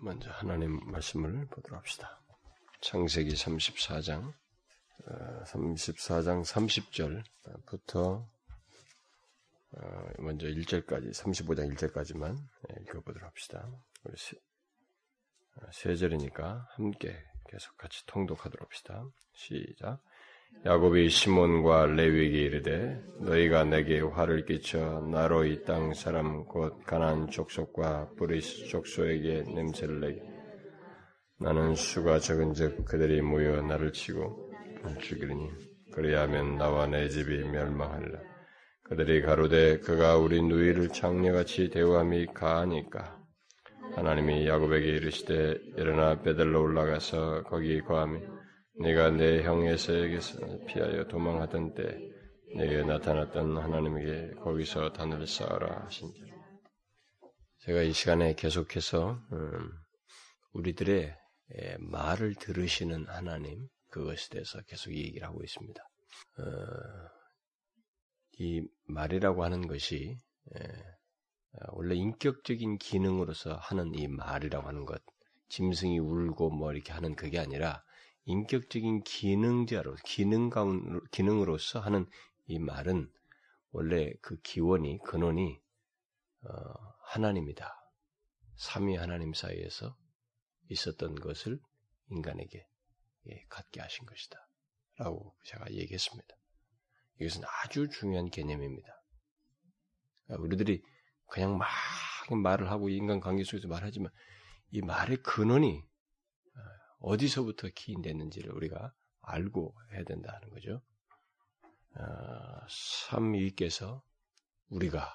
먼저 하나님 말씀을 보도록 합시다. 창세기 34장, 34장 30절부터 먼저 1절까지, 35장 1절까지만 읽어보도록 합시다. 우리 세, 세 절이니까 함께 계속 같이 통독하도록 합시다. 시작. 야곱이 시몬과 레위에게 이르되 너희가 내게 화를 끼쳐 나로 이 땅 사람 곧 가난 족속과 브리스 족속에게 냄새를 내게. 나는 수가 적은즉 그들이 모여 나를 치고 죽이리니 그래야 하면 나와 내 집이 멸망하리라. 그들이 가로되 그가 우리 누이를 장녀같이 대우함이 가하니까. 하나님이 야곱에게 이르시되 일어나 베들로 올라가서 거기 거함이 네가 내 형 에서에게서 피하여 도망하던 때 내게 나타났던 하나님에게 거기서 단을 쌓아라 하신지. 제가 이 시간에 계속해서 음, 우리들의 말을 들으시는 하나님 그것에 대해서 계속 얘기를 하고 있습니다. 어, 이 말이라고 하는 것이 원래 인격적인 기능으로서 하는 이 말이라고 하는 것, 짐승이 울고 뭐 이렇게 하는 그게 아니라 인격적인 기능자로 기능 가운 기능으로서 하는 이 말은 원래 그 기원이 근원이 어, 하나님이다. 삼위 하나님 사이에서 있었던 것을 인간에게 예, 갖게 하신 것이다. 라고 제가 얘기했습니다. 이것은 아주 중요한 개념입니다. 그러니까 우리들이 그냥 막 말을 하고 인간 관계 속에서 말하지만 이 말의 근원이 어디서부터 기인됐는지를 우리가 알고 해야 된다는 거죠. 어, 삼위께서 우리가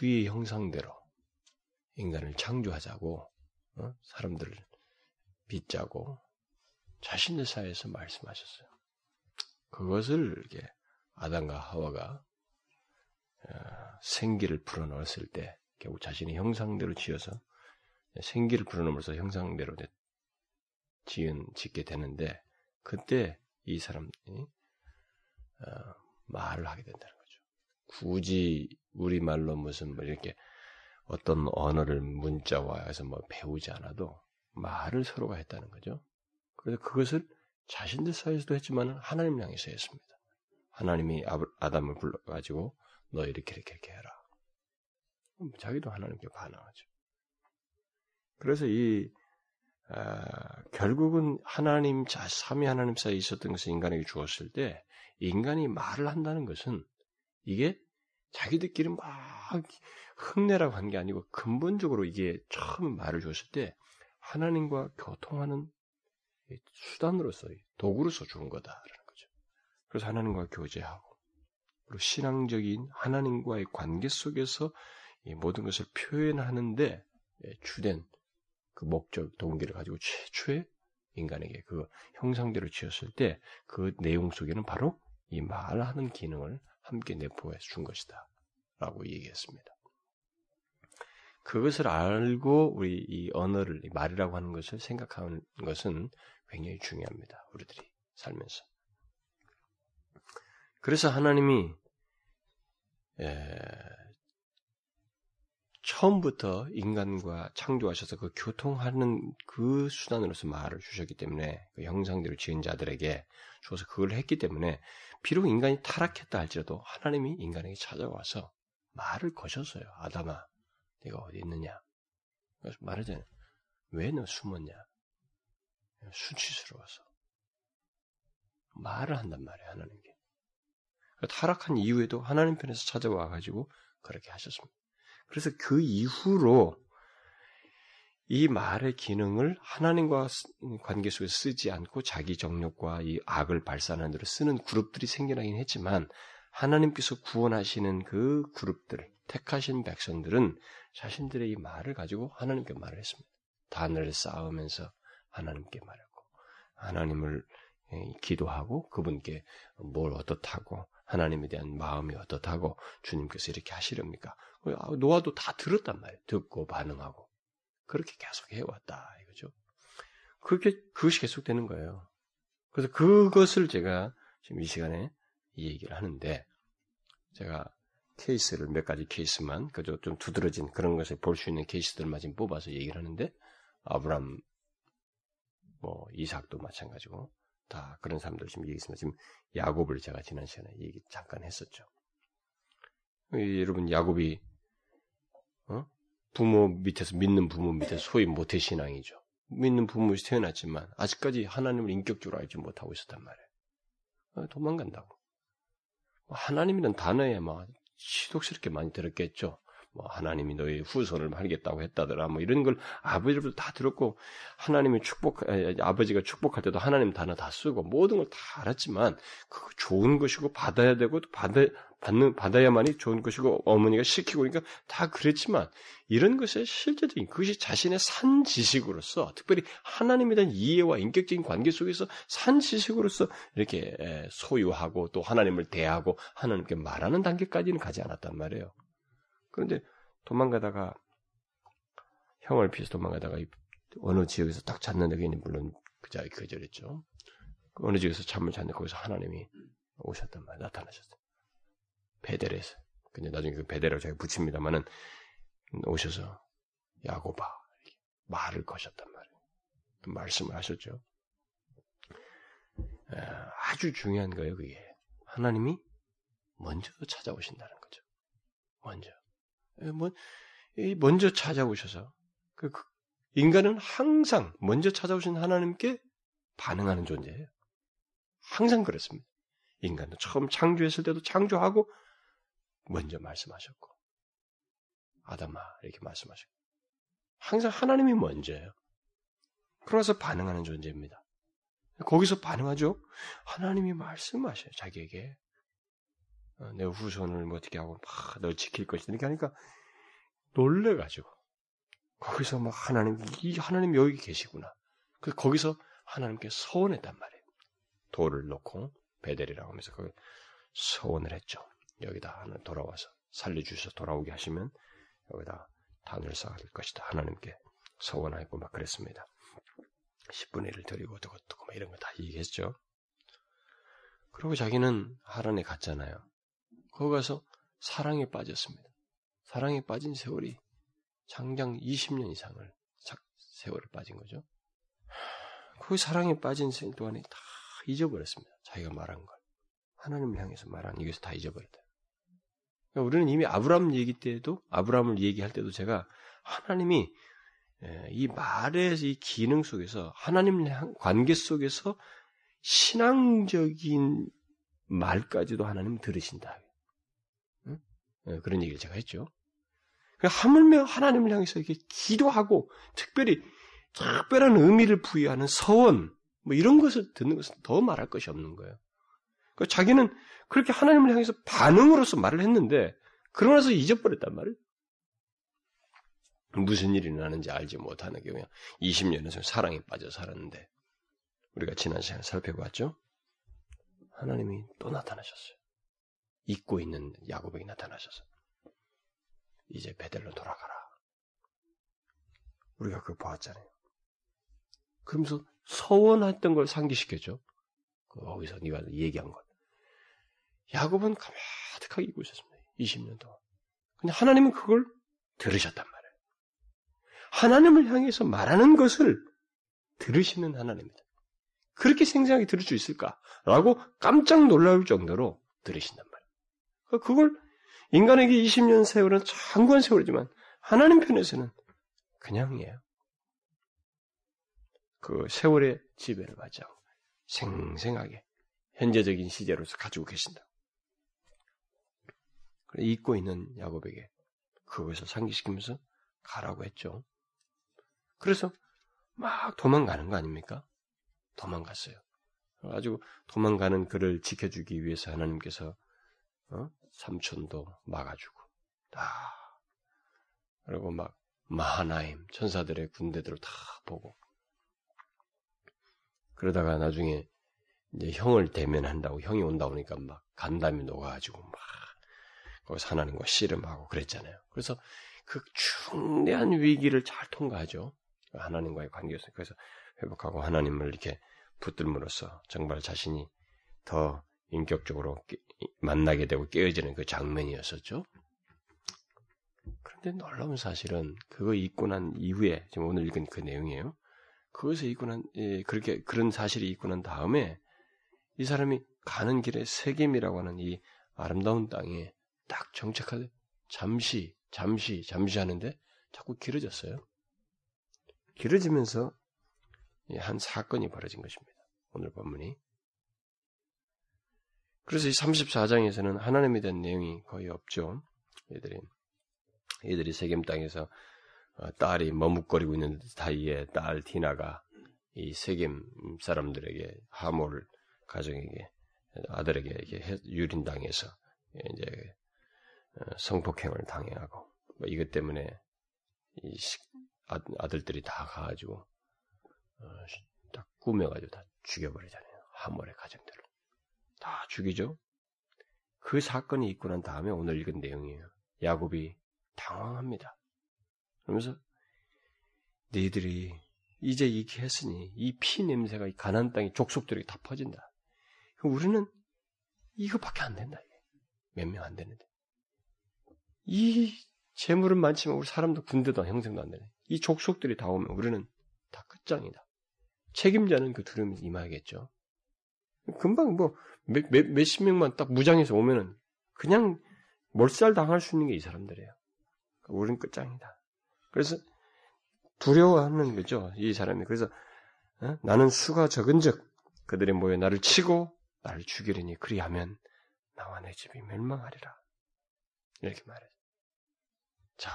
위의 형상대로 인간을 창조하자고 어? 사람들을 빚자고 자신들 사이에서 말씀하셨어요. 그것을 이렇게 아담과 하와가 어, 생기를 불어넣었을 때 결국 자신의 형상대로 지어서 생기를 불어넣으면서 형상대로 지은 짓게 되는데 그때 이 사람이 어, 말을 하게 된다는 거죠. 굳이 우리 말로 무슨 뭐 이렇게 어떤 언어를 문자와 해서 뭐 배우지 않아도 말을 서로가 했다는 거죠. 그래서 그것을 자신들 사이에서도 했지만 하나님 향해서 했습니다. 하나님이 아담을 불러가지고 너 이렇게 이렇게 이렇게 해라. 자기도 하나님께 반항하죠. 그래서 이 아, 결국은 하나님 자 삼위 하나님 사이에 있었던 것을 인간에게 주었을 때 인간이 말을 한다는 것은 이게 자기들끼리 막 흙내라고 한 게 아니고 근본적으로 이게 처음 말을 줬을 때 하나님과 교통하는 수단으로서 도구로서 준 거다라는 거죠. 그래서 하나님과 교제하고 그리고 신앙적인 하나님과의 관계 속에서 이 모든 것을 표현하는데 주된 그 목적, 동기를 가지고 최초의 인간에게 그 형상대로 지었을 때 그 내용 속에는 바로 이 말하는 기능을 함께 내포해 준 것이다. 라고 얘기했습니다. 그것을 알고 우리 이 언어를, 이 말이라고 하는 것을 생각하는 것은 굉장히 중요합니다. 우리들이 살면서. 그래서 하나님이 처음부터 인간과 창조하셔서 그 교통하는 그 수단으로서 말을 주셨기 때문에 그 형상대로 지은 자들에게 주어서 그걸 했기 때문에 비록 인간이 타락했다 할지라도 하나님이 인간에게 찾아와서 말을 거셨어요. 아담아, 내가 어디 있느냐? 그래서 말하잖아요. 왜너 숨었냐? 수치스러워서. 말을 한단 말이에요, 하나님께. 타락한 이후에도 하나님 편에서 찾아와 가지고 그렇게 하셨습니다. 그래서 그 이후로 이 말의 기능을 하나님과 관계 속에 쓰지 않고 자기 정력과 이 악을 발산하는 대로 쓰는 그룹들이 생겨나긴 했지만 하나님께서 구원하시는 그 그룹들, 택하신 백성들은 자신들의 이 말을 가지고 하나님께 말을 했습니다. 단을 쌓으면서 하나님께 말하고 하나님을 기도하고 그분께 뭘 어떻다고 하나님에 대한 마음이 어떻다고 주님께서 이렇게 하시렵니까? 아, 노아도 다 들었단 말이에요. 듣고 반응하고. 그렇게 계속 해왔다. 이거죠. 그렇게, 그것이 계속되는 거예요. 그래서 그것을 제가 지금 이 시간에 이 얘기를 하는데, 제가 케이스를 몇 가지 케이스만 그저 좀 두드러진 그런 것을 볼 수 있는 케이스들만 지금 뽑아서 얘기를 하는데 아브람 뭐 이삭도 마찬가지고 다 그런 사람들 지금 얘기했습니다. 지금 야곱을 제가 지난 시간에 얘기 잠깐 했었죠. 여러분 야곱이 어? 부모 밑에서 믿는 부모 밑에서 소위 모태 신앙이죠. 믿는 부모에서 태어났지만 아직까지 하나님을 인격적으로 알지 못하고 있었단 말이에요. 어, 도망간다고. 하나님이란 단어에 막 시독스럽게 많이 들었겠죠. 뭐 하나님이 너희 후손을 하겠다고 했다더라 뭐 이런 걸 아버지로부터 다 들었고 하나님이 축복 아버지가 축복할 때도 하나님 단어 다 쓰고 모든 걸 다 알았지만 그거 좋은 것이고 받아야 되고 받아 받는 받아야만이 좋은 것이고 어머니가 시키고 그러니까 다 그랬지만 이런 것의 실제적인 그것이 자신의 산 지식으로서 특별히 하나님에 대한 이해와 인격적인 관계 속에서 산 지식으로서 이렇게 소유하고 또 하나님을 대하고 하나님께 말하는 단계까지는 가지 않았단 말이에요. 그런데 도망가다가 형을 피해서 도망가다가 어느 지역에서 딱 잤는데 그는 물론 그 자리 거절했죠. 그 어느 지역에서 잠을 잤는데 거기서 하나님이 오셨단 말이에요. 나타나셨어요. 베델에서. 근데 나중에 그 베델을 제가 붙입니다만은 오셔서 야고바 말을 거셨단 말이에요. 말씀을 하셨죠. 아주 중요한 거예요, 그게. 하나님이 먼저 찾아오신다는 거죠. 먼저. 뭐, 먼저 찾아오셔서 그, 그 인간은 항상 먼저 찾아오신 하나님께 반응하는 존재예요. 항상 그렇습니다. 인간도 처음 창조했을 때도 창조하고 먼저 말씀하셨고 아담아 이렇게 말씀하셨고 항상 하나님이 먼저예요. 그러면서 반응하는 존재입니다. 거기서 반응하죠. 하나님이 말씀하셔요. 자기에게 어, 내 후손을 뭐 어떻게 하고 막 널 지킬 것이다 이렇게 하니까 놀래가지고 거기서 막 하나님 이 하나님 여기 계시구나. 그 거기서 하나님께 서원했단 말이에요. 돌을 놓고 베델이라고 하면서 거기 서원을 했죠. 여기다 하나 돌아와서 살려주셔서 돌아오게 하시면 여기다 단을 쌓을 것이다. 하나님께 서원하고 막 그랬습니다. 10분의 1을 드리고 어떻고 막 이런 거 다 얘기했죠. 그리고 자기는 하란에 갔잖아요. 거기 가서 사랑에 빠졌습니다. 사랑에 빠진 세월이 장장 20년 이상을 세월을 빠진 거죠. 그 사랑에 빠진 세월 동안에 다 잊어버렸습니다. 자기가 말한 걸. 하나님을 향해서 말한 이것을 다 잊어버렸다. 그러니까 우리는 이미 아브라함 얘기 때도 아브라함을 얘기할 때도 제가 하나님이 이 말의 이 기능 속에서 하나님 관계 속에서 신앙적인 말까지도 하나님 들으신다. 예, 그런 얘기를 제가 했죠. 그러니까 하물며 하나님을 향해서 이렇게 기도하고 특별히 특별한 의미를 부여하는 서원 뭐 이런 것을 듣는 것은 더 말할 것이 없는 거예요. 그러니까 자기는 그렇게 하나님을 향해서 반응으로서 말을 했는데 그러고 나서 잊어버렸단 말이에요. 무슨 일이 나는지 알지 못하는 경우에 20년을 사랑에 빠져 살았는데 우리가 지난 시간에 살펴봤죠. 하나님이 또 나타나셨어요. 잊고 있는 야곱에게 나타나셔서 이제 베델로 돌아가라. 우리가 그거 보았잖아요. 그러면서 서원했던 걸 상기시켰죠. 그 거기서 네가 얘기한 것. 야곱은 가득하게 잊고 있었습니다. 20년 동안. 근데 하나님은 그걸 들으셨단 말이에요. 하나님을 향해서 말하는 것을 들으시는 하나님입니다. 그렇게 생생하게 들을 수 있을까라고 깜짝 놀랄 정도로 들으신단. 그러니까 그걸 인간에게 20년 세월은 장구한 세월이지만 하나님 편에서는 그냥이에요. 그 세월의 지배를 받지 않고 생생하게 현재적인 시제로서 가지고 계신다. 잊고 있는 야곱에게 그것을 상기시키면서 가라고 했죠. 그래서 막 도망가는 거 아닙니까? 도망갔어요. 가지고 도망가는 그를 지켜주기 위해서 하나님께서 어? 삼촌도 막아주고 다 그리고 막 마하나임 천사들의 군대들을 다 보고 그러다가 나중에 이제 형을 대면한다고 형이 온다 보니까 막 간담이 녹아가지고 막 거기서 하나님과 씨름하고 그랬잖아요. 그래서 그 중대한 위기를 잘 통과하죠. 하나님과의 관계에서 그래서 회복하고 하나님을 이렇게 붙들므로써 정말 자신이 더 인격적으로 만나게 되고 깨어지는 그 장면이었었죠. 그런데 놀라운 사실은 그거 읽고 난 이후에 지금 오늘 읽은 그 내용이에요. 그것을 읽고 난 예, 그렇게 그런 사실이 있고 난 다음에 이 사람이 가는 길에 세겜이라고 하는 이 아름다운 땅에 딱 정착하되 잠시 잠시 잠시 하는데 자꾸 길어졌어요. 길어지면서 한 사건이 벌어진 것입니다. 오늘 본문이. 그래서 이 34장에서는 하나님에 대한 내용이 거의 없죠. 얘들이 얘들이 세겜 땅에서 어, 딸이 머뭇거리고 있는 사이에 딸 디나가 이 세겜 사람들에게 하몰 가정에게 아들에게 유린 당해서 이제 어, 성폭행을 당해하고 뭐 이것 때문에 이 아, 들들이 다 가가지고 어, 딱 꾸며가지고 다 죽여버리잖아요. 하몰의 가정들을 다 죽이죠. 그 사건이 있고 난 다음에 오늘 읽은 내용이에요. 야곱이 당황합니다. 그러면서 너희들이 이제 이렇게 했으니 이 피 냄새가 이 가난 땅의 족속들에게 다 퍼진다. 우리는 이거밖에 안 된다. 몇 명 안 되는데. 이 재물은 많지만 우리 사람도 군대도 형성도 안 되네. 이 족속들이 다 오면 우리는 다 끝장이다. 책임자는 그 두려움이 임하겠죠. 금방 뭐 몇, 몇, 몇십 명만 딱 무장해서 오면은 그냥 몰살 당할 수 있는 게 이 사람들이에요. 우리는 끝장이다. 그래서 두려워하는 거죠. 이 사람이. 그래서 어? 나는 수가 적은 즉 그들이 모여 나를 치고 나를 죽이려니 그리하면 나와 내 집이 멸망하리라. 이렇게 말해요. 자,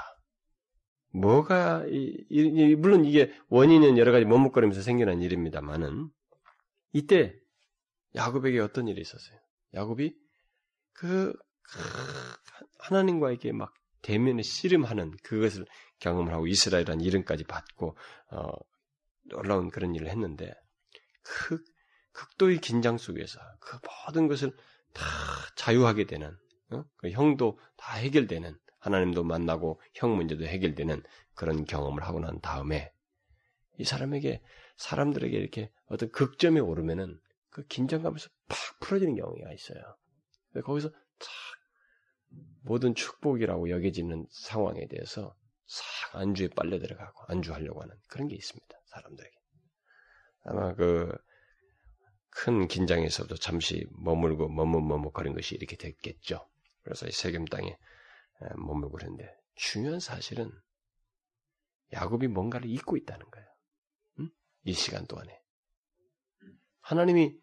뭐가 이, 이, 물론 이게 원인은 여러 가지 머뭇거리면서 생겨난 일입니다만은 이때 야곱에게 어떤 일이 있었어요? 야곱이 그 하나님과에게 막 대면에 씨름하는 그것을 경험을 하고 이스라엘이라는 이름까지 받고 어, 놀라운 그런 일을 했는데 그 극도의 긴장 속에서 그 모든 것을 다 자유하게 되는 어? 그 형도 다 해결되는 하나님도 만나고 형 문제도 해결되는 그런 경험을 하고 난 다음에 이 사람에게 사람들에게 이렇게 어떤 극점에 오르면은 그 긴장감에서 팍 풀어지는 경우가 있어요. 거기서 탁 모든 축복이라고 여겨지는 상황에 대해서 싹 안주에 빨려 들어가고 안주하려고 하는 그런 게 있습니다. 사람들에게. 아마 그 큰 긴장에서도 잠시 머물고 머뭇머뭇거린 것이 이렇게 됐겠죠. 그래서 이 세겜 땅에 머물고 그랬는데 중요한 사실은 야곱이 뭔가를 잊고 있다는 거예요. 응? 이 시간 동안에 하나님이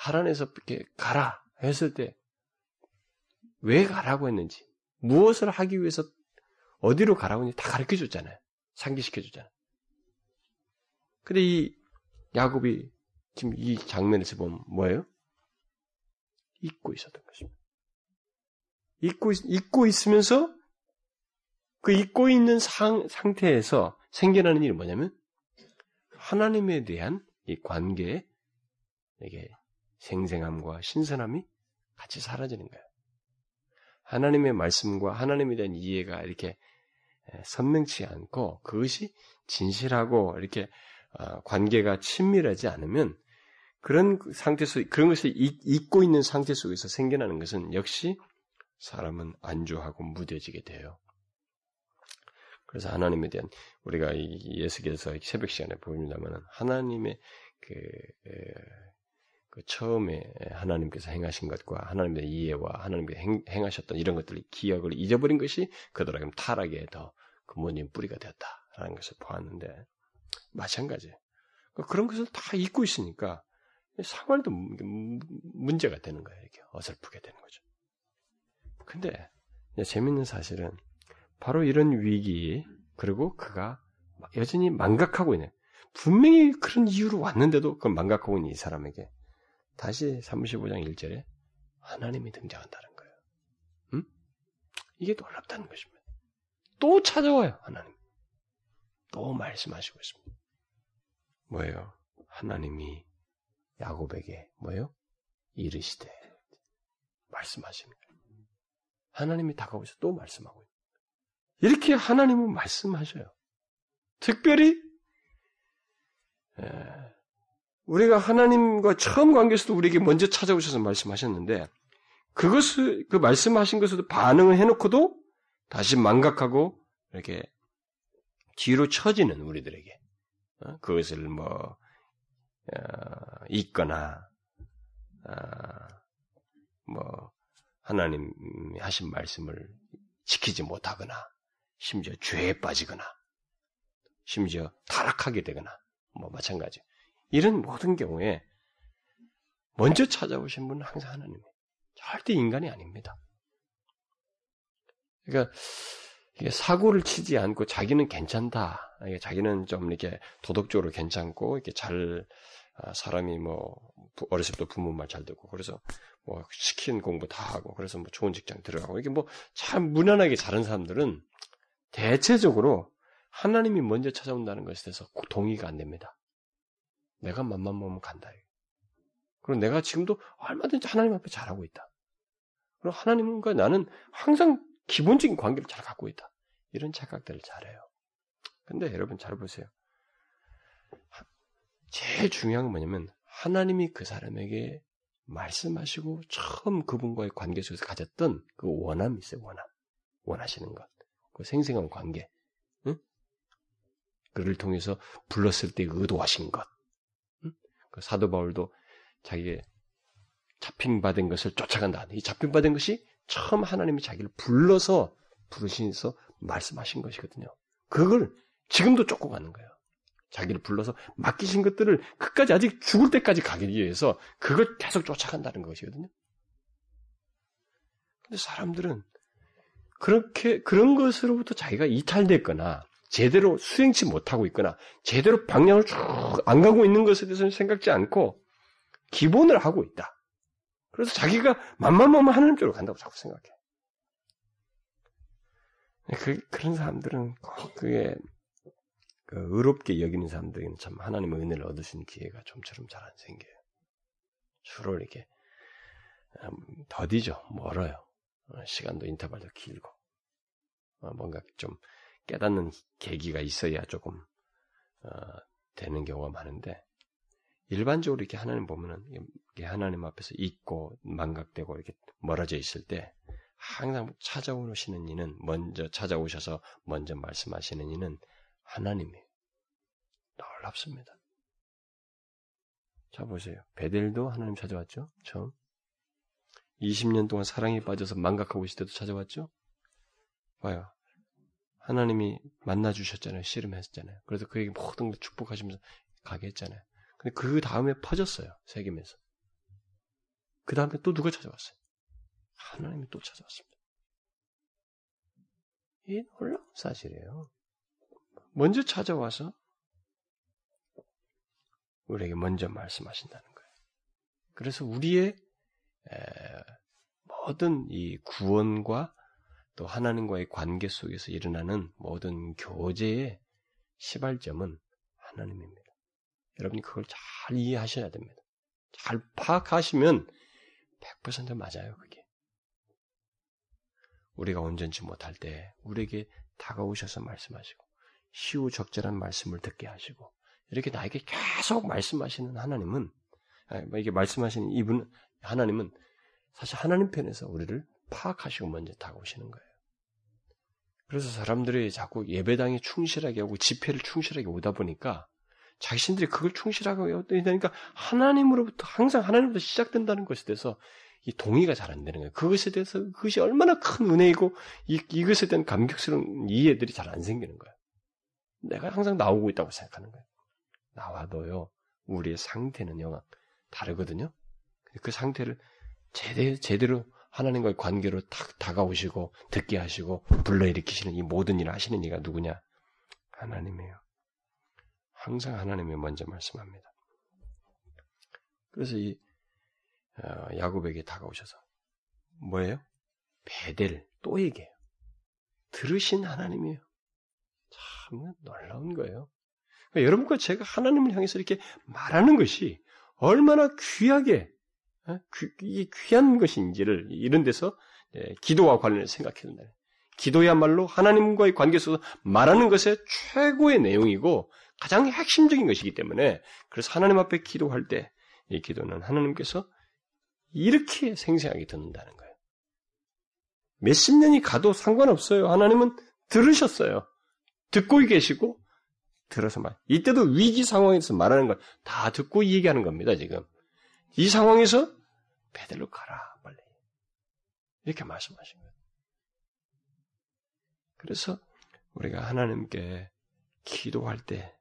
하란에서 이렇게 가라 했을 때 왜 가라고 했는지 무엇을 하기 위해서 어디로 가라고 했는지 다 가르쳐 줬잖아요. 상기시켜 줬잖아요. 근데 이 야곱이 지금 이 장면에서 보면 뭐예요? 잊고 있었던 것입니다. 잊고, 잊고 있으면서 그 잊고 있는 상, 상태에서 생겨나는 일이 뭐냐면 하나님에 대한 이 관계에 이게 생생함과 신선함이 같이 사라지는 거예요. 하나님의 말씀과 하나님에 대한 이해가 이렇게 선명치 않고 그것이 진실하고 이렇게 어, 관계가 친밀하지 않으면 그런 상태 속 그런 것을 잊고 있는 상태 속에서 생겨나는 것은 역시 사람은 안주하고 무뎌지게 돼요. 그래서 하나님에 대한 우리가 예수께서 새벽 시간에 보입니다만 하나님의 그, 그, 처음에 하나님께서 행하신 것과 하나님의 이해와 하나님께서 행, 하셨던 이런 것들을 기억을 잊어버린 것이 그들에게 타락의 더 근본적인 뿌리가 되었다라는 것을 보았는데 마찬가지. 그러니까 그런 것을 다 잊고 있으니까 상황도 문제가 되는 거예요. 이렇게 어설프게 되는 거죠. 근데 재밌는 사실은 바로 이런 위기 그리고 그가 여전히 망각하고 있는 분명히 그런 이유로 왔는데도 그 망각하고 있는 이 사람에게 다시 35장 1절에 하나님이 등장한다는 거예요. 음? 이게 놀랍다는 것입니다. 또 찾아와요, 하나님. 또 말씀하시고 있습니다. 뭐예요? 하나님이 야곱에게 뭐예요? 이르시되 말씀하십니다. 하나님이 다가오셔서 또 말씀하고 있습니다. 이렇게 하나님은 말씀하셔요. 특별히 우리가 하나님과 처음 관계에서 도 우리에게 먼저 찾아오셔서 말씀하셨는데 그것을 그 말씀하신 것에도 반응을 해놓고도 다시 망각하고 이렇게 뒤로 처지는 우리들에게 어? 그것을 뭐 어, 잊거나 어, 뭐 하나님 하신 말씀을 지키지 못하거나 심지어 죄에 빠지거나 심지어 타락하게 되거나 뭐 마찬가지 이런 모든 경우에 먼저 찾아오신 분은 항상 하나님이 절대 인간이 아닙니다. 그러니까 사고를 치지 않고 자기는 괜찮다. 자기는 좀 이렇게 도덕적으로 괜찮고 이렇게 잘 아, 사람이 뭐 어렸을 때 부모 말 잘 듣고 그래서 뭐 시킨 공부 다 하고 그래서 뭐 좋은 직장 들어가고 이게 뭐 참 무난하게 자른 사람들은 대체적으로 하나님이 먼저 찾아온다는 것에 대해서 동의가 안 됩니다. 내가 맘만 먹으면 간다. 그리고 내가 지금도 얼마든지 하나님 앞에 잘하고 있다. 그리고 하나님과 나는 항상 기본적인 관계를 잘 갖고 있다. 이런 착각들을 잘해요. 근데 여러분 잘 보세요. 제일 중요한 건 뭐냐면 하나님이 그 사람에게 말씀하시고 처음 그분과의 관계 속에서 가졌던 그 원함이 있어요. 원함. 원하시는 것. 그 생생한 관계. 응? 그를 통해서 불렀을 때 의도하신 것. 응? 그 사도 바울도 자기의 잡힌받은 것을 쫓아간다. 이 잡힌받은 것이 처음 하나님이 자기를 불러서 부르신서 말씀하신 것이거든요. 그걸 지금도 쫓고 가는 거예요. 자기를 불러서 맡기신 것들을 끝까지 아직 죽을 때까지 가기 위해서 그걸 계속 쫓아간다는 것이거든요. 근데 사람들은 그렇게 그런 것으로부터 자기가 이탈됐거나 제대로 수행치 못하고 있거나 제대로 방향을 쭉 안 가고 있는 것에 대해서는 생각지 않고 기본을 하고 있다. 그래서 자기가 먹으면 하나님 쪽으로 간다고 자꾸 생각해. 그, 그런 사람들은 꼭 그게 그 의롭게 여기는 사람들에게는 참 하나님의 은혜를 얻을 수 있는 기회가 좀처럼 잘 안 생겨요. 주로 이렇게 음, 더디죠. 멀어요. 어, 시간도 인터벌도 길고 어, 뭔가 좀 깨닫는 계기가 있어야 조금 어, 되는 경우가 많은데 일반적으로 이렇게 하나님 보면은 이게 하나님 앞에서 잊고 망각되고 이렇게 멀어져 있을 때 항상 찾아오시는 이는 먼저 찾아오셔서 먼저 말씀하시는 이는 하나님이에요. 놀랍습니다. 자 보세요. 베델도 하나님 찾아왔죠. 처음 20년 동안 사랑에 빠져서 망각하고 있을 때도 찾아왔죠. 봐요. 하나님이 만나 주셨잖아요. 씨름했잖아요. 그래서 그에게 모든 걸 축복하시면서 가게 했잖아요. 근데 그 다음에 퍼졌어요. 세계면서. 그 다음에 또 누가 찾아왔어요? 하나님이 또 찾아왔습니다. 이 놀라운 사실이에요. 먼저 찾아와서 우리에게 먼저 말씀하신다는 거예요. 그래서 우리의 모든 이 구원과 또 하나님과의 관계 속에서 일어나는 모든 교제의 시발점은 하나님입니다. 여러분이 그걸 잘 이해하셔야 됩니다. 잘 파악하시면 100% 맞아요, 그게. 우리가 온전치 못할 때 우리에게 다가오셔서 말씀하시고 시우 적절한 말씀을 듣게 하시고 이렇게 나에게 계속 말씀하시는 하나님은 뭐 이게 말씀하시는 이분 하나님은 사실 하나님 편에서 우리를 파악하시고 먼저 다가오시는 거예요. 그래서 사람들이 자꾸 예배당에 충실하게 하고 집회를 충실하게 오다 보니까 자신들이 그걸 충실하고 되니까 하나님으로부터 항상 하나님으로부터 시작된다는 것에 대해서 이 동의가 잘 안 되는 거예요. 그것에 대해서 그것이 얼마나 큰 은혜이고 이, 이것에 대한 감격스러운 이해들이 잘 안 생기는 거예요. 내가 항상 나오고 있다고 생각하는 거예요. 나와도요, 우리의 상태는 영향 다르거든요. 그 상태를 제대, 제대로 하나님과의 관계로 탁 다가오시고 듣게 하시고 불러일으키시는 이 모든 일을 하시는 이가 누구냐? 하나님이에요. 항상 하나님이 먼저 말씀합니다. 그래서 이 어, 야곱에게 다가오셔서 뭐예요? 베델 또 얘기해요. 들으신 하나님이에요. 참 놀라운 거예요. 그러니까 여러분과 제가 하나님을 향해서 이렇게 말하는 것이 얼마나 귀하게 어? 이 귀한 것인지를 이런 데서 예, 기도와 관련해서 생각해야 된다. 기도야말로 하나님과의 관계 속에서 말하는 것의 최고의 내용이고 가장 핵심적인 것이기 때문에 그래서 하나님 앞에 기도할 때 이 기도는 하나님께서 이렇게 생생하게 듣는다는 거예요. 몇십 년이 가도 상관없어요. 하나님은 들으셨어요. 듣고 계시고 들어서 말. 이때도 위기 상황에서 말하는 걸 다 듣고 얘기하는 겁니다. 지금 이 상황에서 베들로 가라 빨리 이렇게 말씀하신 거예요. 그래서 우리가 하나님께 기도할 때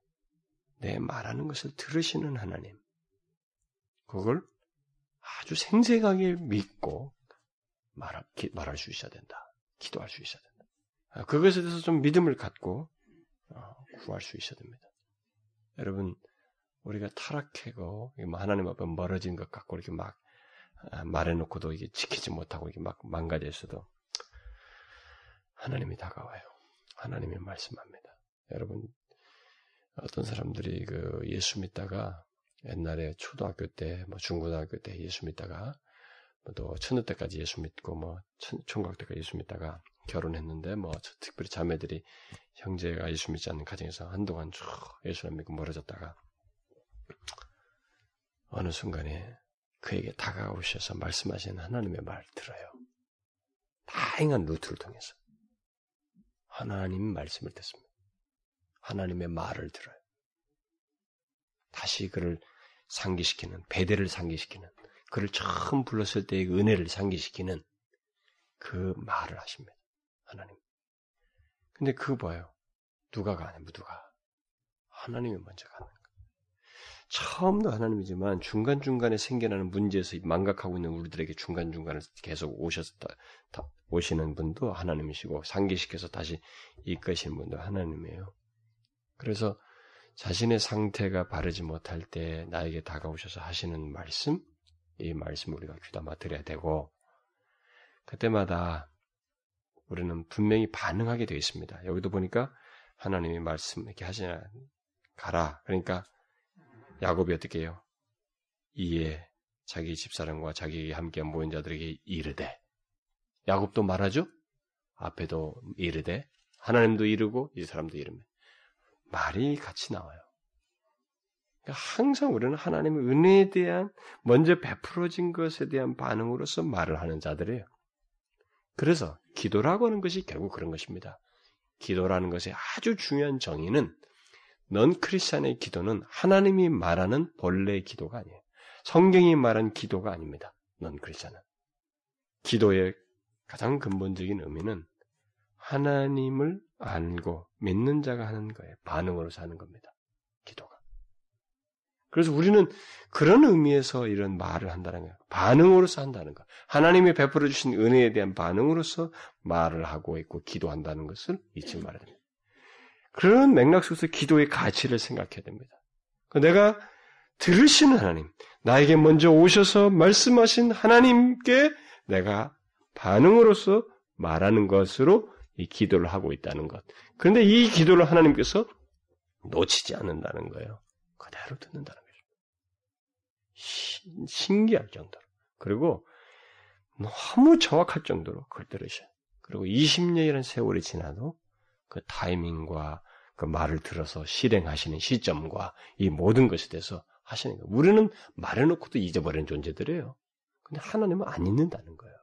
내 말하는 것을 들으시는 하나님, 그걸 아주 생생하게 믿고 말할, 기, 말할 수 있어야 된다. 기도할 수 있어야 된다. 아, 그것에 대해서 좀 믿음을 갖고 어, 구할 수 있어야 됩니다. 여러분, 우리가 타락하고 뭐 하나님 앞에 멀어진 것 같고 이렇게 막 아, 말해놓고도 이게 지키지 못하고 이게 막 망가져 있어도 하나님이 다가와요. 하나님이 말씀합니다. 여러분, 어떤 사람들이 그 예수 믿다가 옛날에 초등학교 때, 뭐 중고등학교 때 예수 믿다가 뭐또 천년 때까지 예수 믿고 뭐 총각 때까지 예수 믿다가 결혼했는데 뭐 특별히 자매들이 형제가 예수 믿지 않는 가정에서 한동안 쭉 예수를 믿고 멀어졌다가 어느 순간에 그에게 다가오셔서 말씀하시는 하나님의 말을 들어요. 다양한 루트를 통해서 하나님 말씀을 듣습니다. 하나님의 말을 들어요. 다시 그를 상기시키는, 배대를 상기시키는, 그를 처음 불렀을 때의 은혜를 상기시키는 그 말을 하십니다. 하나님. 근데 그거 봐요. 누가 가냐, 누가. 하나님이 먼저 가는 거예요. 처음도 하나님이지만 중간중간에 생겨나는 문제에서 망각하고 있는 우리들에게 중간중간에 계속 오셨다, 오시는 분도 하나님이시고 상기시켜서 다시 이끄시는 분도 하나님이에요. 그래서 자신의 상태가 바르지 못할 때 나에게 다가오셔서 하시는 말씀, 이 말씀 우리가 귀담아 들어야 되고, 그때마다 우리는 분명히 반응하게 되어 있습니다. 여기도 보니까 하나님이 말씀 이렇게 하시냐, 가라. 그러니까 야곱이 어떻게 해요? 이에 자기 집사람과 자기 함께 모인 자들에게 이르되. 야곱도 말하죠? 앞에도 이르되. 하나님도 이르고 이 사람도 이르면. 말이 같이 나와요. 그러니까 항상 우리는 하나님의 은혜에 대한 먼저 베풀어진 것에 대한 반응으로서 말을 하는 자들이에요. 그래서 기도라고 하는 것이 결국 그런 것입니다. 기도라는 것의 아주 중요한 정의는 넌 크리스찬의 기도는 하나님이 말하는 본래의 기도가 아니에요. 성경이 말한 기도가 아닙니다. 넌 크리스찬은. 기도의 가장 근본적인 의미는 하나님을 알고 믿는 자가 하는 거예요. 반응으로서 하는 겁니다. 기도가. 그래서 우리는 그런 의미에서 이런 말을 한다는 거예요. 반응으로서 한다는 거. 하나님이 베풀어 주신 은혜에 대한 반응으로서 말을 하고 있고 기도한다는 것을 잊지 말아야 됩니다. 그런 맥락 속에서 기도의 가치를 생각해야 됩니다. 내가 들으시는 하나님, 나에게 먼저 오셔서 말씀하신 하나님께 내가 반응으로서 말하는 것으로 이 기도를 하고 있다는 것. 그런데 이 기도를 하나님께서 놓치지 않는다는 거예요. 그대로 듣는다는 거죠. 신기할 정도로. 그리고 너무 정확할 정도로 그걸 들으셔요. 그리고 20년이라는 세월이 지나도 그 타이밍과 그 말을 들어서 실행하시는 시점과 이 모든 것에 대해서 하시는 거예요. 우리는 말해놓고도 잊어버리는 존재들이에요. 근데 하나님은 안 잊는다는 거예요.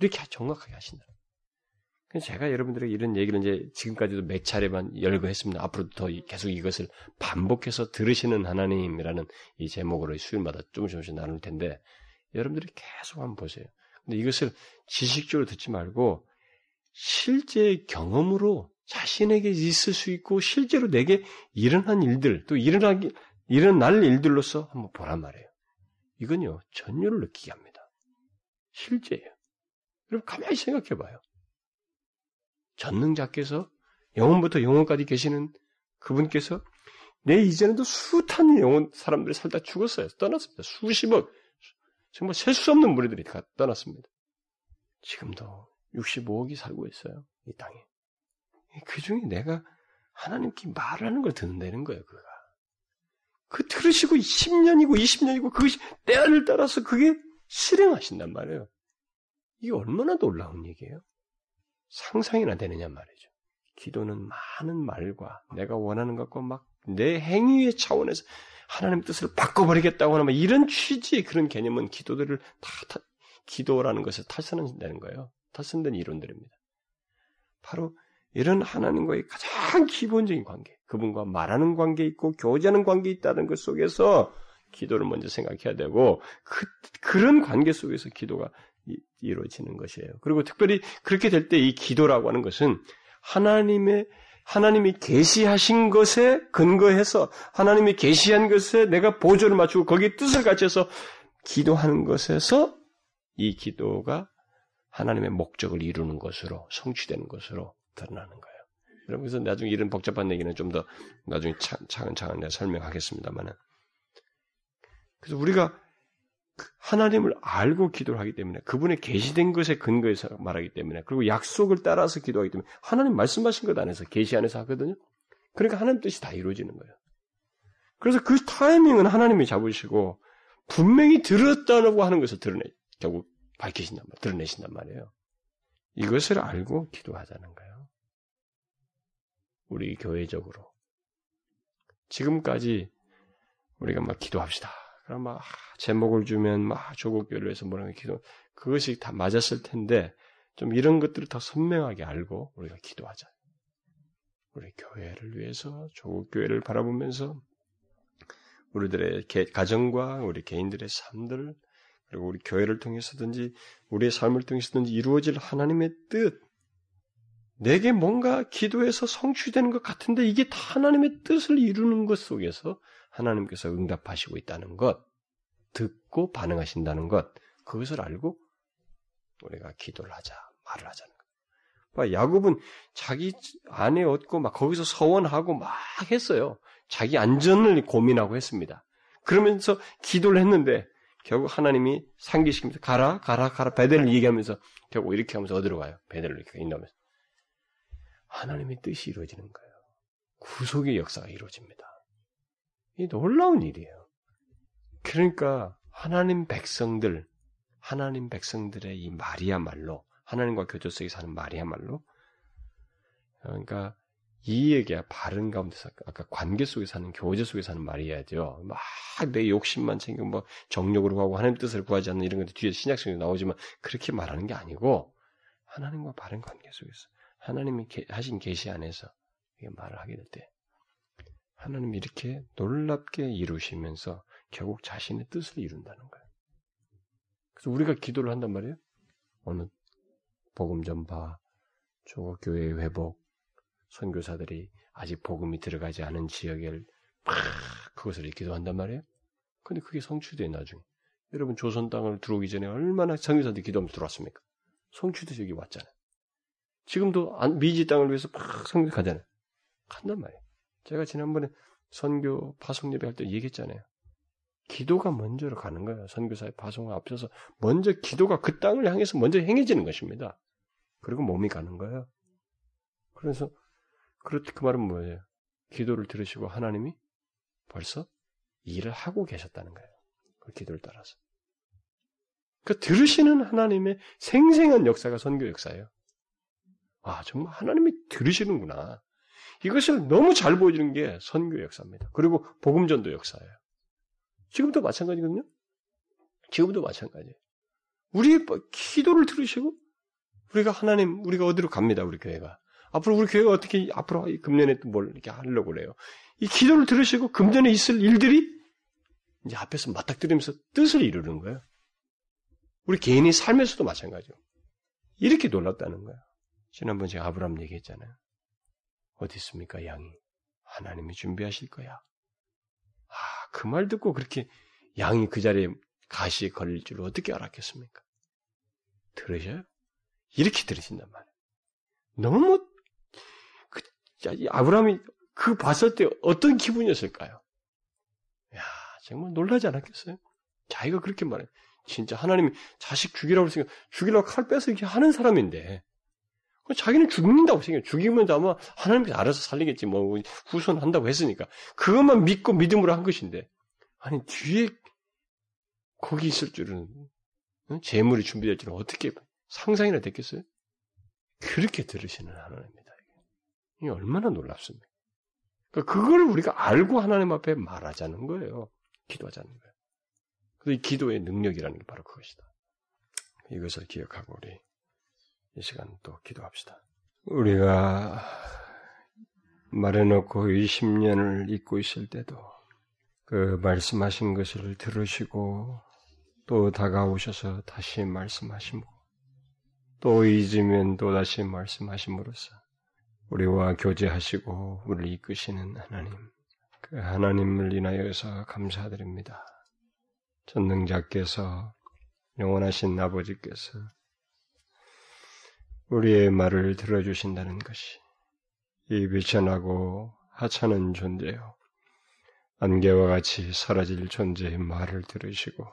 이렇게 정확하게 하신다. 제가 여러분들에게 이런 얘기를 이제 지금까지도 몇 차례만 열거 했습니다. 앞으로도 더 계속 이것을 반복해서 들으시는 하나님이라는 이 제목으로 수요일마다 조금씩 조금씩 나눌 텐데 여러분들이 계속 한번 보세요. 근데 이것을 지식적으로 듣지 말고 실제 경험으로 자신에게 있을 수 있고 실제로 내게 일어난 일들 또 일어나기 일어날 일들로서 한번 보란 말이에요. 이건요 전율을 느끼게 합니다. 실제예요. 여러분 가만히 생각해 봐요. 전능자께서 영혼부터 영혼까지 계시는 그분께서 내 이전에도 숱한 영혼 사람들이 살다 죽었어요. 떠났습니다. 수십억 정말 셀 수 없는 무리들이 다 떠났습니다. 지금도 65억이 살고 있어요. 이 땅에. 그 중에 내가 하나님께 말하는 걸 듣는다는 거예요, 그가. 그 들으시고 10년이고 20년이고 그것이 때를 따라서 그게 실행하신단 말이에요. 이게 얼마나 놀라운 얘기예요? 상상이나 되느냐 말이죠. 기도는 많은 말과 내가 원하는 것과 막 내 행위의 차원에서 하나님 뜻을 바꿔버리겠다고 하는 이런 취지의 그런 개념은 기도들을 다, 다 기도라는 것을 탈선한다는 거예요. 탈선된 이론들입니다. 바로 이런 하나님과의 가장 기본적인 관계, 그분과 말하는 관계 있고 교제하는 관계 있다는 것 속에서 기도를 먼저 생각해야 되고 그, 그런 관계 속에서 기도가 이루어지는 것이에요. 그리고 특별히 그렇게 될 때 이 기도라고 하는 것은 하나님의 하나님이 계시하신 것에 근거해서 하나님이 계시한 것에 내가 보조를 맞추고 거기에 뜻을 갖춰서 기도하는 것에서 이 기도가 하나님의 목적을 이루는 것으로 성취되는 것으로 드러나는 거예요. 여러분 그래서 나중에 이런 복잡한 얘기는 좀 더 나중에 차근차근 내가 설명하겠습니다만은 그래서 우리가 하나님을 알고 기도를 하기 때문에 그분의 계시된 것에 근거해서 말하기 때문에 그리고 약속을 따라서 기도하기 때문에 하나님 말씀하신 것 안에서 계시 안에서 하거든요. 그러니까 하나님 뜻이 다 이루어지는 거예요. 그래서 그 타이밍은 하나님이 잡으시고 분명히 들었다고 하는 것을 드러내 결국 밝히신단 말이에요. 드러내신단 말이에요. 이것을 알고 기도하자는 거예요. 우리 교회적으로 지금까지 우리가 막 기도합시다. 그럼 막 제목을 주면 막 조국교를 위해서 뭐라고 기도 그것이 다 맞았을 텐데 좀 이런 것들을 더 선명하게 알고 우리가 기도하자. 우리 교회를 위해서 조국 교회를 바라보면서 우리들의 가정과 우리 개인들의 삶들 그리고 우리 교회를 통해서든지 우리의 삶을 통해서든지 이루어질 하나님의 뜻 내게 뭔가 기도해서 성취되는 것 같은데 이게 다 하나님의 뜻을 이루는 것 속에서 하나님께서 응답하시고 있다는 것, 듣고 반응하신다는 것, 그것을 알고 우리가 기도를 하자, 말을 하자는 것. 봐, 야곱은 자기 아내 얻고 막 거기서 서원하고 막 했어요. 자기 안전을 고민하고 했습니다. 그러면서 기도를 했는데 결국 하나님이 상기시키면서 가라, 가라, 가라, 베델을 얘기하면서 결국 이렇게 하면서 어디로 가요? 베델을 이렇게 인도하면서. 하나님의 뜻이 이루어지는 거예요. 구속의 역사가 이루어집니다. 이 놀라운 일이에요. 그러니까 하나님 백성들, 하나님 백성들의 이 말이야말로 하나님과 교조 속에 사는 말이야말로 그러니까 이 얘기야 바른 가운데서 아까 관계 속에 사는 교제 속에 사는 말이야죠. 막 내 욕심만 챙겨 뭐 정욕으로 가고 하나님 뜻을 구하지 않는 이런 것도 뒤에 신약성에 나오지만 그렇게 말하는 게 아니고 하나님과 바른 관계 속에서 하나님이 하신 계시 안에서 말을 하게 될 때 하나님이 이렇게 놀랍게 이루시면서 결국 자신의 뜻을 이룬다는 거예요. 그래서 우리가 기도를 한단 말이에요. 어느 복음 전파, 조국 교회의 회복, 선교사들이 아직 복음이 들어가지 않은 지역을 막 그것을 기도 한단 말이에요. 근데 그게 성취돼 나중에. 여러분 조선 땅을 들어오기 전에 얼마나 선교사들이 기도하면서 들어왔습니까? 성취돼서 여기 왔잖아요. 지금도 미지 땅을 위해서 막 성교 가잖아요. 간단 말이에요. 제가 지난번에 선교 파송 예배 할 때 얘기했잖아요. 기도가 먼저로 가는 거예요. 선교사의 파송을 앞서서 먼저 기도가 그 땅을 향해서 먼저 행해지는 것입니다. 그리고 몸이 가는 거예요. 그래서 그렇게 그 말은 뭐예요? 기도를 들으시고 하나님이 벌써 일을 하고 계셨다는 거예요. 그 기도를 따라서. 그 들으시는 하나님의 생생한 역사가 선교 역사예요. 아, 정말 하나님이 들으시는구나. 이것을 너무 잘 보여주는 게 선교 역사입니다. 그리고 복음전도 역사예요. 지금도 마찬가지거든요. 지금도 마찬가지예요. 우리의 뭐 기도를 들으시고 우리가 하나님 우리가 어디로 갑니다. 우리 교회가 앞으로 우리 교회가 어떻게 앞으로 금년에 또 뭘 이렇게 하려고 그래요. 이 기도를 들으시고 금년에 있을 일들이 이제 앞에서 맞닥뜨리면서 뜻을 이루는 거예요. 우리 개인의 삶에서도 마찬가지요. 이렇게 놀랐다는 거예요. 지난번 제가 아브라함 얘기했잖아요. 어디 있습니까, 양이? 하나님이 준비하실 거야. 아, 그 말 듣고 그렇게 양이 그 자리에 가시에 걸릴 줄 어떻게 알았겠습니까? 들으셔요? 이렇게 들으신단 말이에요. 너무, 그, 아브라함이 그 봤을 때 어떤 기분이었을까요? 야 정말 놀라지 않았겠어요? 자기가 그렇게 말해. 진짜 하나님이 자식 죽이라고 했으니까 죽이라고 칼 빼서 이렇게 하는 사람인데, 자기는 죽는다고 생각해. 죽이면 아마 하나님께서 알아서 살리겠지. 뭐 후손한다고 했으니까. 그것만 믿고 믿음으로 한 것인데. 아니 뒤에 거기 있을 줄은 재물이 준비될 줄은 어떻게 상상이나 됐겠어요? 그렇게 들으시는 하나님입니다. 이게 얼마나 놀랍습니까? 그러니까 그걸 우리가 알고 하나님 앞에 말하자는 거예요. 기도하자는 거예요. 그래서 이 기도의 능력이라는 게 바로 그것이다. 이것을 기억하고 우리 이 시간 또 기도합시다. 우리가 말해놓고 20년을 잊고 있을 때도 그 말씀하신 것을 들으시고 또 다가오셔서 다시 말씀하시고 또 잊으면 또 다시 말씀하심으로써 우리와 교제하시고 우리를 이끄시는 하나님 그 하나님을 인하여서 감사드립니다. 전능자께서 영원하신 아버지께서 우리의 말을 들어주신다는 것이 이 비천하고 하찮은 존재요. 안개와 같이 사라질 존재의 말을 들으시고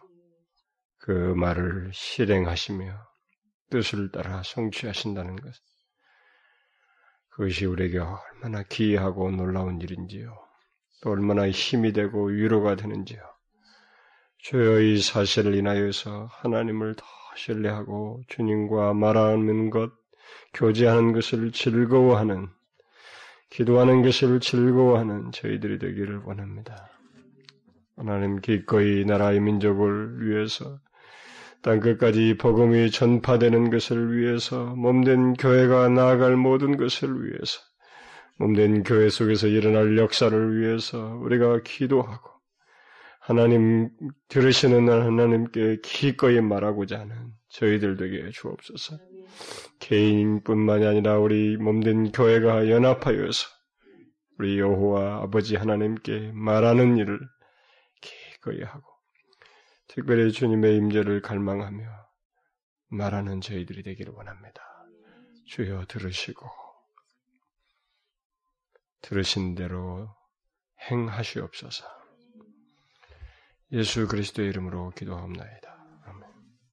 그 말을 실행하시며 뜻을 따라 성취하신다는 것. 그것이 우리에게 얼마나 기이하고 놀라운 일인지요. 또 얼마나 힘이 되고 위로가 되는지요. 주여 이 사실을 인하여서 하나님을 더 신뢰하고 주님과 말하는 것, 교제하는 것을 즐거워하는 기도하는 것을 즐거워하는 저희들이 되기를 원합니다. 하나님 기꺼이 나라의 민족을 위해서 땅 끝까지 복음이 전파되는 것을 위해서 몸된 교회가 나아갈 모든 것을 위해서 몸된 교회 속에서 일어날 역사를 위해서 우리가 기도하고 하나님 들으시는 하나님께 기꺼이 말하고자 하는 저희들 되게 주옵소서. 개인뿐만이 아니라 우리 몸된 교회가 연합하여서 우리 여호와 아버지 하나님께 말하는 일을 기꺼이 하고 특별히 주님의 임재를 갈망하며 말하는 저희들이 되기를 원합니다. 주여 들으시고 들으신 대로 행하시옵소서. 예수 그리스도의 이름으로 기도하옵나이다.